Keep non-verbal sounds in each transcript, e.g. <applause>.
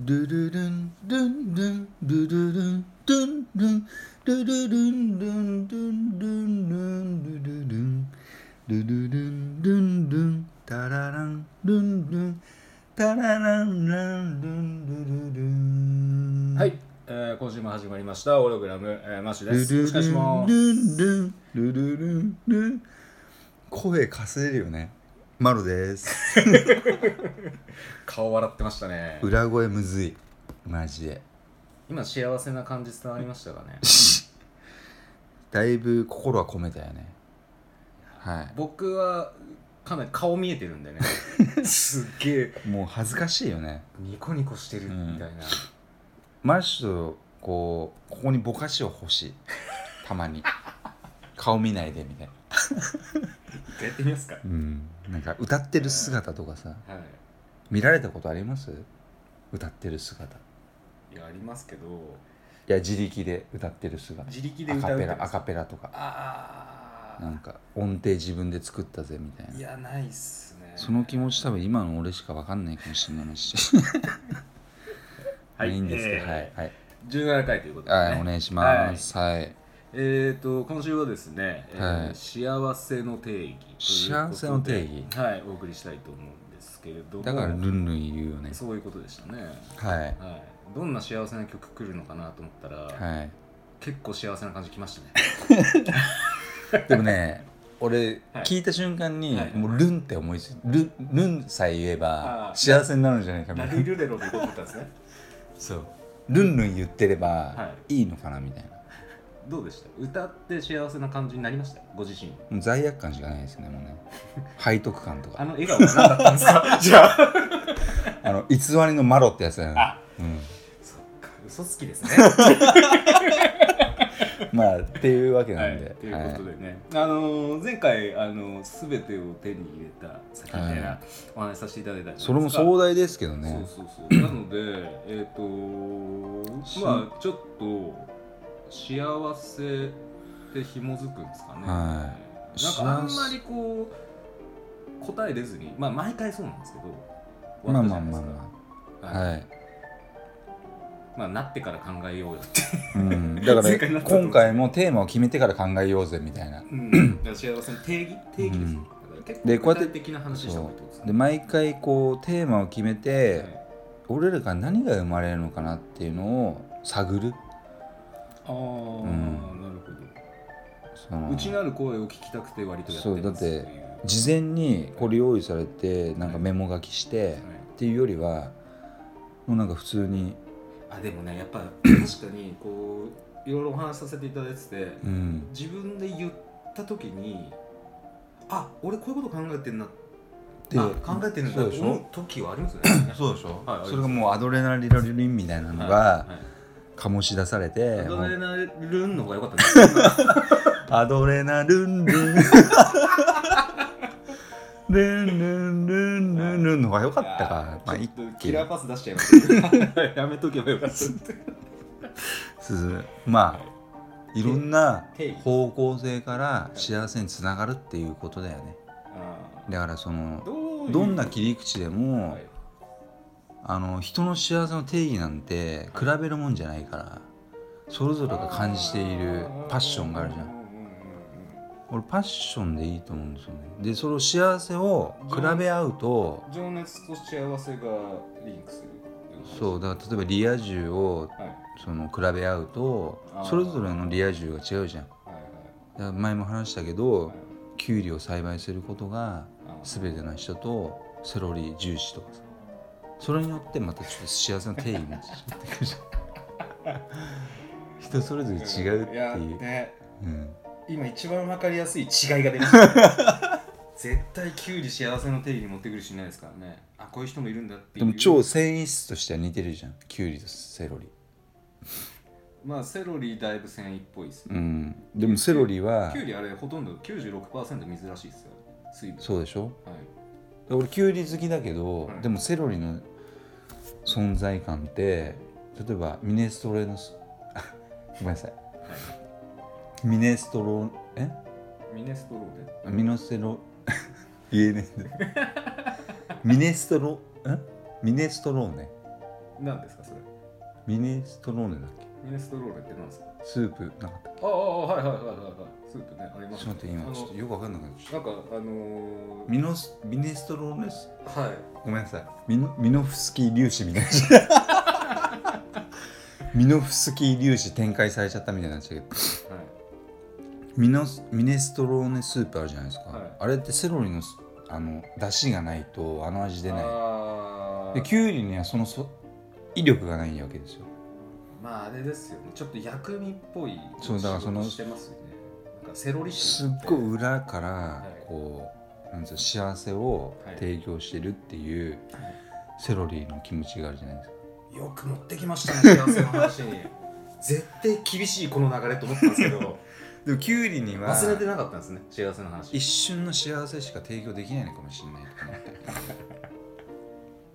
ドゥルルンドゥンドゥンドゥルルンドゥンドゥンドゥルルンドゥンドゥンドゥンドゥンドゥルルンドゥルルンドゥンドゥンタラランドゥンドゥンタラランランドゥンドゥルルンはい、えー、今週も始まりましたオログラム、えー、マッシュです。ルルよろしくお願いします。ルルンルルルンルン声かすれるよねマロです。顔笑ってましたね。裏声むずい。マジで。今幸せな感じ伝わりましたかね。<laughs> だいぶ心は込めたよね。は僕はかなり顔見えてるんでね。<laughs> すっげえ。いもう恥ずかしいよね。ニコニコしてるみたいな。マッシュとこうここにぼかしを欲しい。たまに。顔見ないでみたいな一回やってみますか。うん。なんか歌ってる姿とかさ。はい。見られたことあります？歌ってる姿。いいやありますけど、や自力で歌ってる姿。自力でアカペラアカペラとか。あなんか音程自分で作ったぜみたいあ。な。いやないっすね。その気持ち多分今の俺しか分かんないかもしれないし。はい。<laughs> いいんですけど、えーはいはい。17回ということで、ね。はいお願いします。はい、えー、と今週はですね、えーはい。幸せの定義幸せの定義。はいお送りしたいと思うんですけれども。だからルンルン言うよね。そういうことでしたね、はい。はい、どんな幸せな曲来るのかなと思ったら、はい。結構幸せな感じきましたね。<laughs> でもね俺はい。聞いた瞬間にはい。もうルンって思いついルンルンさえ言えば幸せになるんじゃないかみたいな。ルレロでいこうと思ったんですね。<laughs> そう。ルンルン言ってればはい。いいのかなみたいなどうでした？歌って幸せな感じになりました？ご自身もう罪悪感しかないですねもうね。<laughs> 背徳感とか。あの笑顔は何だったんですか？<laughs> じゃあ。あの偽りのマロってやつだよね。あうん。そっか。嘘つきですね。<laughs> まあっていうわけなはい、んで、ということでね、あのー前回あの全てを手に入れた先みたいはなお話しさせていただいたじゃないですか。それも壮大ですけどね。そうそうそう。なのでえっ、とまあちょっと幸せって紐づくんですかね、はい。なんかあんまりこう答え出ずにまあ毎回そうなんですけど終まあわったじまあ。ゃないですまあかはい。まあはい、まあなってから考えようよって、うん、だから <laughs> 前回なったと思う今回もテーマを決めてから考えようぜみたいな。うん、幸せの定義？定義ですよ、うん。こうやって的な話したですね。で毎回こうテーマを決めて、はい。俺らが何が生まれるのかなっていうのを探るああ、ん。なるほど。内なる声を聞きたくて割とやってそうだっていう事前にこれ用意されてなんかメモ書きして、はい。っていうよりはもうなんか普通にあでもねやっぱ <clears throat> 確かにこういろいろお話しさせていただいててうん。自分で言った時にあ俺こういうこと考えてんなであ考えてるんだと思う時はありますよね。<clears throat> そうでしょ、はい。それがもうアドレナリンみたいなのがはい醸し出されて、アドレナリンの方が良かったね。<laughs> アドレナルン。ルンルンルンルンルンルンの方が良かったか。まあいいちょっとキラーパス出しちゃいました。<laughs> やめとけばよかった。まあいろんな方向性から幸せにつながるっていうことだよね。あだからそのどんな切り口でも、はいあの人の幸せの定義なんて比べるもんじゃないからそれぞれが感じているパッションがあるじゃん。俺パッションでいいと思うんですよね。でその幸せを比べ合うとうん情熱と幸せがリンクするそうだから例えばリア充をはい。その比べ合うとそれぞれのリア充が違うじゃん。前も話したけどはい。キュウリを栽培することがあ全ての人とセロリ重視とかさそれによってまたちょっと幸せの定義になってくるじゃん。<laughs> 人それぞれ違うっていう、ね。うん、今一番わかりやすい違いが出ました <laughs> 絶対キュウリ幸せの定義に持ってくる人いないですからね。あこういう人もいるんだっていう。でも超繊維質としては似てるじゃん。キュウリとセロリ。まあセロリだいぶ繊維っぽいですね、うん。でもセロリはキュウリあれほとんど96%水らしいですよ。水分。そうでしょ？はい。俺キュウリ好きだけど、はい。でもセロリの存在感って例えばミネストロのす <laughs> ごめんなさい。ミネストロえ？ミネストローネミノステロ <laughs> 言えねえんだミネストロんミネストローネ。何ですかそれ？ミネストローネだっけ？ミネストローレって何ですか？スープなかったああはいはいはいはいはいスープねありますちょっと待って今ちょっとよくわかんなくなっちゃっなんかあのー、たミノスミネストローネス？はい。ごめんなさい。ミノミノフスキー粒子みたいな。<laughs> ミノフスキー粒子展開されちゃったみたいになっちゃうけど。はい。ミノスミネストローネスープあるじゃないですか、はい。あれってセロリのすあの出汁がないとあの味出ない。でキュウリにはそのそ威力がないわけですよ。まああれですよね。ちょっと薬味っぽいそうだからそのしてますよねかセロリす臭っごい裏からはい。こう、なん幸せを提供してるっていうセロリの気持ちがあるじゃないですか。よく持ってきましたね幸せの話に。<laughs> 絶対厳しいこの流れと思ったんですけど。でもキュウリには忘れてなかったんですね幸せの話。一瞬の幸せしか提供できないのかもしれないとかね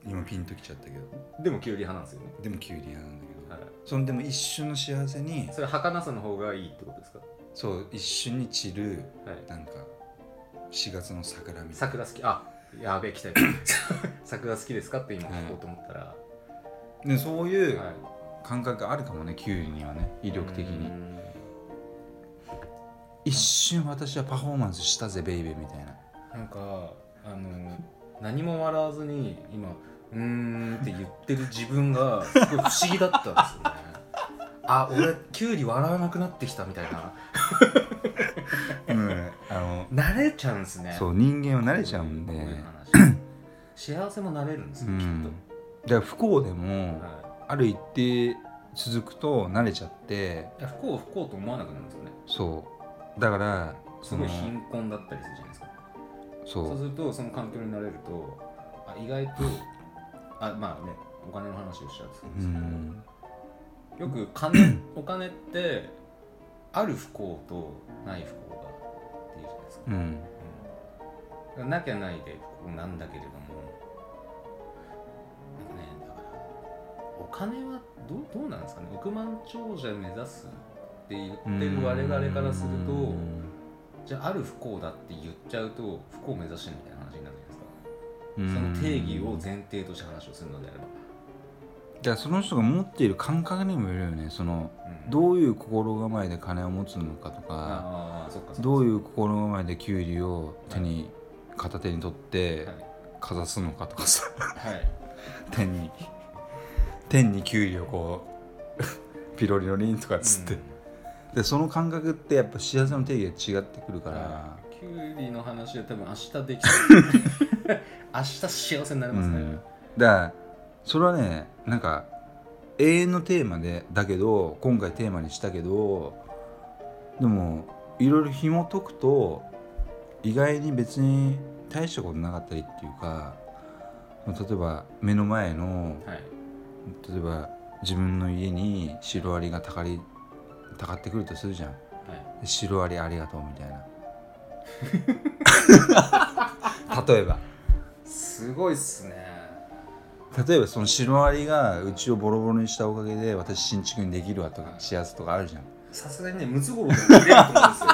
今ピンときちゃったけど。でもキュウリ派なんですよね、でもキュウリ嫌なんだけど、はい、そのでも一瞬の幸せにそれ儚さの方がいいってことですか？そう一瞬に散るはい。なんか4月の桜みたいな。桜好き。あやべえ来たよ。<laughs> 桜好きですかって今聞こうと思ったら、でそういうはい。感覚があるかもねキュウリにはね威力的に。一瞬私はパフォーマンスしたぜベイベーみたいな。なんかあの何も笑わずに今うーんって言ってる自分がすごい不思議だったんですよね。あ俺キュウリ笑わなくなってきたみたいなうんあの慣れちゃうんですね。そう人間は慣れちゃうんで。幸せも慣れるんですよ、うん。きっだから不幸でもと、はある一定続くと慣れちゃって。い、いや不幸不幸と思わなくなるんですよね。そう。だからすごい貧困だったりするじゃないですか。そそうするとその環境になれるとあ意外とあまあねお金の話をしちゃうんですけど、うん。よく金お金ってある不幸とない不幸がっていうじゃないですか、うん。うん。なきゃないで不幸なんだけれどもなんかねだからお金はどうどうなんですかね。億万長者目指すって言ってる我々からするとうん。じゃあある不幸だって言っちゃうと不幸を目指してるみたいな話になるじゃうんないですか。その定義を前提として話をするのであれば、だからその人が持っている感覚にもよるよね。そのうん。どういう心構えで金を持つのかとかどういう心構えでキュウリを手に片手に取ってはい。かざすのかとかさ。はい。<laughs> 天に天にキュウリをこうピロリロリンとかっつって、うん。でその感覚ってやっぱ幸せの定義が違ってくるから、はい。キュウリの話は多分明日できそう。<laughs> 明日幸せになりますね、うん。だからそれはねなんか永遠のテーマでだけど今回テーマにしたけどでもいろいろ紐解くと意外に別に大したことなかったりっていうか例えば目の前のはい。例えば自分の家にシロアリがたかりたかってくるとするじゃん。はい。でシロアリありがとうみたいな。<laughs> 例えば。すごいっすね例えばそのシロアリがうちをボロボロにしたおかげで私新築にできるわとか幸せとかあるじゃん、さすがにね。ムツゴロウでも切れると思うんですよ。ね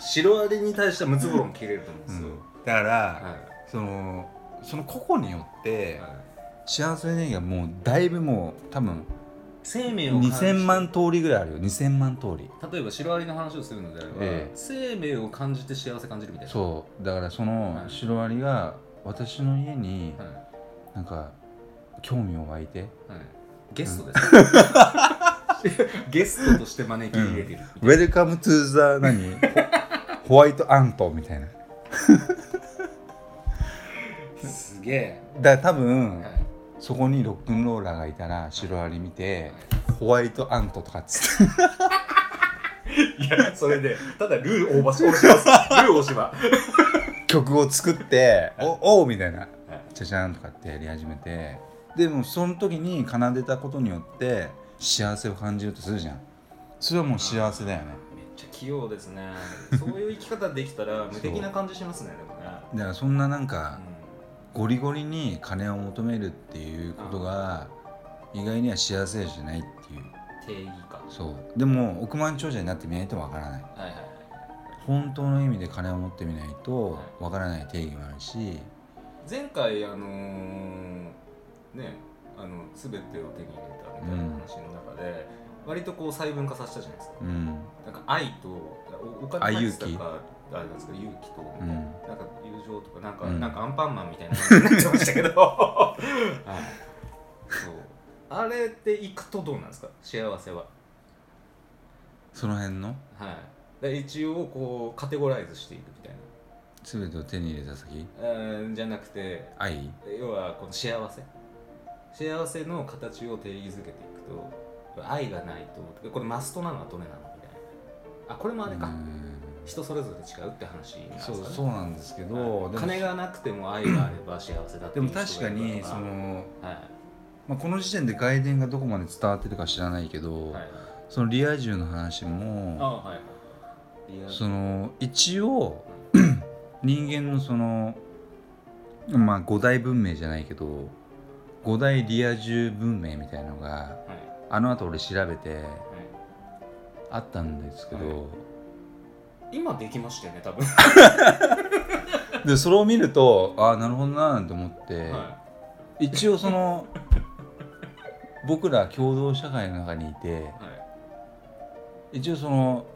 シロアリに対してはムツゴロウも切れると思うんですよ、だから、はそのその個々によって、い、はい。幸せの定義がもうだいぶもう多分生命を感じて2000万通りぐらいあるよ。2000万通り。例えばシロアリの話をするのであれば、ええ。生命を感じて幸せ感じるみたいな。そう。だからそのはい。シロアリが私の家にはい。なんか興味を湧いて？はい、ゲストです、<laughs> ゲストとして招き入れてる「Welcome to the 何？<laughs> ホホワイトアント」みたいな。すげえ、だから多分、はい。そこにロックンローラーがいたらシロアリ見てホワイトアントとかっつって。<laughs> いや、それで、ただルー大橋、大島。ルー大島。曲を作って「おおう!」みたいな。はい「じゃじゃん」とかってやり始めてでもその時に奏でたことによって幸せを感じるとするじゃん。それはもう幸せだよね。めっちゃ器用ですね。そういう生き方できたら無敵な感じしますね、でもね。だからそんななんうかん。ゴリゴリに金を求めるっていうことが意外には幸せじゃないっていう。定義か。そう。でも億万長者になってみないとわからない。はいはいはい。本当の意味で金を持ってみないとわからない定義もあるし。前回、あのー、ね、あの、全てを手に入れたみたいな話の中で、割とこう細分化させたじゃないですか。うん。なんか愛とおお金入ってたかあれなんですか勇気と、うん。なんか友情とかなんか、うん。なんかアンパンマンみたいな感じになってましたけど、<laughs> はい、そう。あれっていくとどうなんですか？幸せは。その辺の？はい。で一応こうカテゴライズしていくみたい全てを手に入れた先？なうんじゃなくて愛？要はこの幸せ幸せの形を定義づけていくと愛がないとこれマストなのはどれなのみたいな。あこれもあれか、うん。人それぞれ違うって話なんですかね。そうそうなんですけど、はい。金がなくても愛があれば幸せだっていうでも確かにその、はい。まあ、この時点で外伝がどこまで伝わってるか知らないけど、はい。そのリア充の話あもはい。その一応 <clears throat> 人間のそのまあ五大文明じゃないけど五大リア充文明みたいなのがはい。あの後俺調べてはい。あったんですけど、はい。今できましたよね多分。<laughs> でそれを見るとああなるほどななんて思って、は一応その僕ら共同社会の中にいていはい。一応その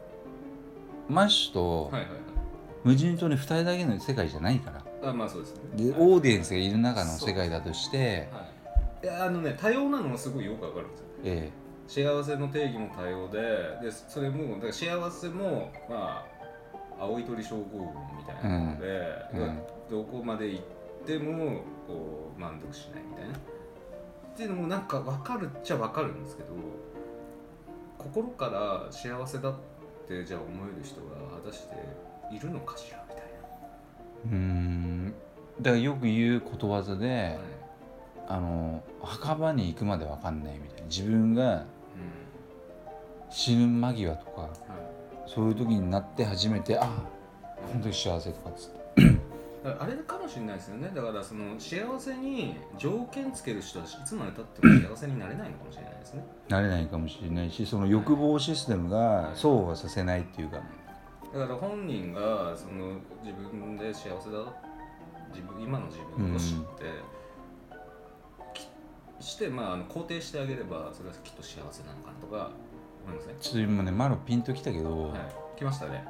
マッシュと無人島に2人だけの世界じゃないから。あまあそうですね。ではい。オーディエンスがいる中の世界だとしてはいあのね多様なのもすごいよくわかるんですよ。え幸せの定義も多様ででそれもだから幸せもまあ青い鳥症候群みたいなので、えうん。どこまで行ってもこう満足しないみたいな。っていうのもなんか分かるっちゃ分かるんですけど心から幸せだってじゃあ思える人が果たしているのかしらみたいうーん。だからよく言うことわざで、な、あの墓場に行くまで分かんないみたいな。自分が死ぬ間際とかはい。そういう時になって初めてあ本当に幸せとかっつって。あれかもしれないですよね。だからその幸せに条件つける人はいつまでたっても幸せになれないのかもしれないですね。なれないかもしれないしその欲望システムがそうはさせないっていうか。だから本人がその自分で幸せだ。自分今の自分を知って、きして、まあ、あの肯定してあげればそれはきっと幸せなのかなとか思いますね。ちょっと今ねマロピンときたけど、はい。来ましたね。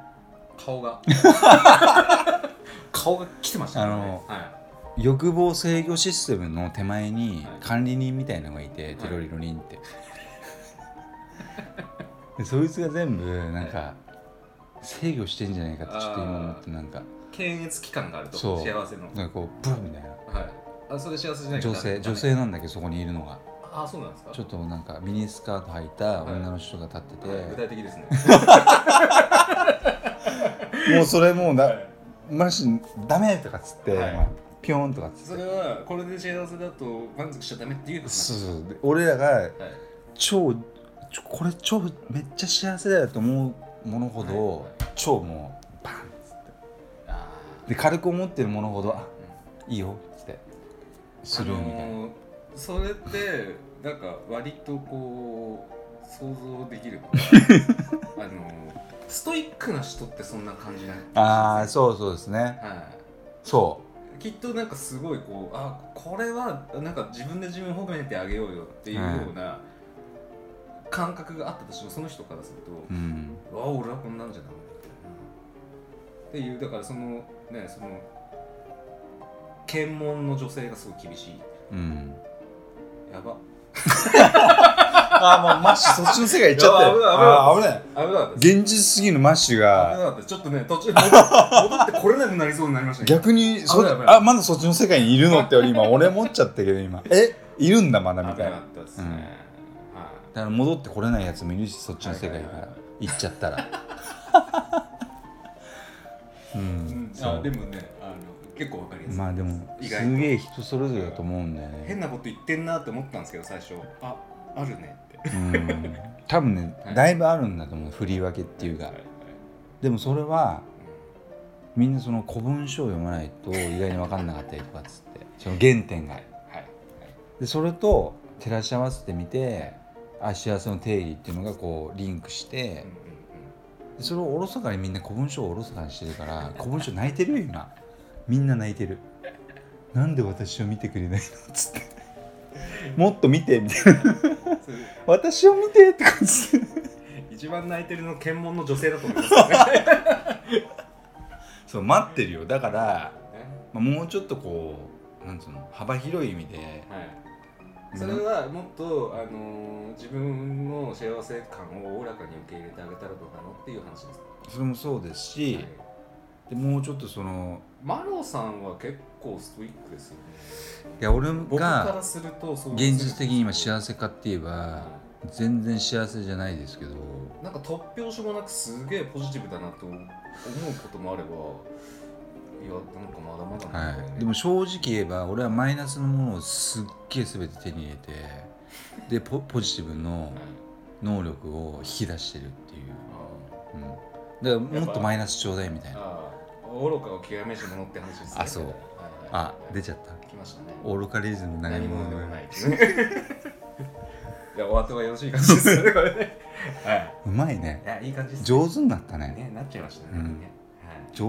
顔が。<laughs> 顔が来てましたね。あのは欲望制御システムの手前にはい。管理人みたいなのがいて、い。テロリロリンって、<laughs> でそいつが全部なんか制御してんじゃないかってちょっと今思ってなんか。い検閲機関があると。幸せの。なんかこうブーみたいな。はいあそれ幸せじゃない女性女性なんだけどそこにいるのが。あそうなんですか？ちょっとなんかミニスカート履いた女の人が立ってて、はい具体的ですね。<laughs> もうそれもうだマジダメとかっつって、はい。まあピョーンとかっつって。それはこれで幸せだと満足しちゃダメっていうすそうそう。で俺らがはい。超ちょこれ超めっちゃ幸せだよと思うものほど、はい。超もうバンっつって。あで軽く思ってるものほどあーいいよっつってスルーみたいな、あのーそれってなんか割とこう想像できる <laughs> あのーストイックな人ってそんな感じないああそうそうですね。はそい、きっとなんかすごいこうあこれはなんか自分で自分を褒めてあげようよっていうような感覚があったとしてもその人からすると、ううん。うわ俺はこんなんじゃダメみたいな。っていうだからそのねその検問の女性がすごい厳しい。うん。やば。ああもうマッシュ。そっちの世界行っちゃったよ。いやあー危ない。危なかったです。現実すぎるマッシュ危ながかった。ですちょっとね途中戻戻ってこれなくなりそうになりましたね逆にそ危ない危ない。あまだそっちの世界にいるのって俺今俺思っちゃったけど今。え？いるんだまだみたいな。危なかったですね、うん。はい。だから戻ってこれないやつもいるしそっちの世界から行っちゃったら。う <laughs> うんん、そう。あでもねあの結構わかりやすい。まあでも意外と。すげえ人それぞれだと思うんだよね。変なこと言ってんなって思ったんですけど最初。ああるねって。うん。多分ね <laughs> はい。だいぶあるんだと思う振り分けっていうか。はいはいでもそれはみんなその古文書を読まないと意外に分かんなかったりとかっつって。<laughs> その原点が。はいはいでそれと照らし合わせてみてあ幸せの定義っていうのがこうリンクしてうんうん。でそれをおろそかにみんな古文書をおろそかにしてるから古文書泣いてるよ今みんな泣いてる。なんで私を見てくれないの？っつって。もっと見てみたいな。私を見てって感じ。一番泣いてるの検問の女性だと思いますよね。そう待ってるよ。だから、ねまあ、もうちょっとこうなんつうの幅広い意味で。はい、それはもっと、あのー自分の幸せ感をおおらかに受け入れてあげたらどうなのっていう話です、それもそうですし、はい。でもうちょっとそのマロさんは結構ストイックですよね。いや俺がするとそう現実的に今幸せかって言えばは全然幸せじゃないですけど。いなんか突拍子もなくすげえポジティブだなと思うこともあればいやなんかまだまだね。はい、でも正直言えば俺はマイナスのものをすっげえ全て手に入れてでポポジティブのはい。能力を引き出してるっていう、あうん、だからもっとマイナスちょうだいみたいな愚かを極めし者って話ですね。あそう。はいはい。あ出ちゃった。来ましたね。愚かリズム何何者者でもない。いうねい。<laughs> やお後がよろしい感じですねこれね。はうまいね。いいやいい感じです上手になったね。ねなっちゃいましたね,、うん。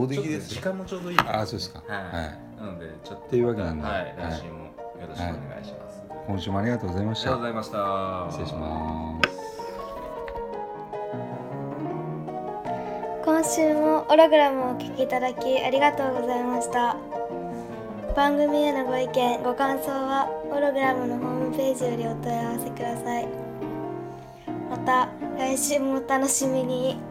です時間もちょうどいいあそうですか。はい、はい。なのでちょっとっていうわけなんで。はい、はい。来週もよろしくお願いします、今週もありがとうございました。ありがとうございました。失礼します週もオログラムをお聴きいただきありがとうございました。番組へのご意見ご感想はオログラムのホームページよりお問い合わせください。また来週もお楽しみに。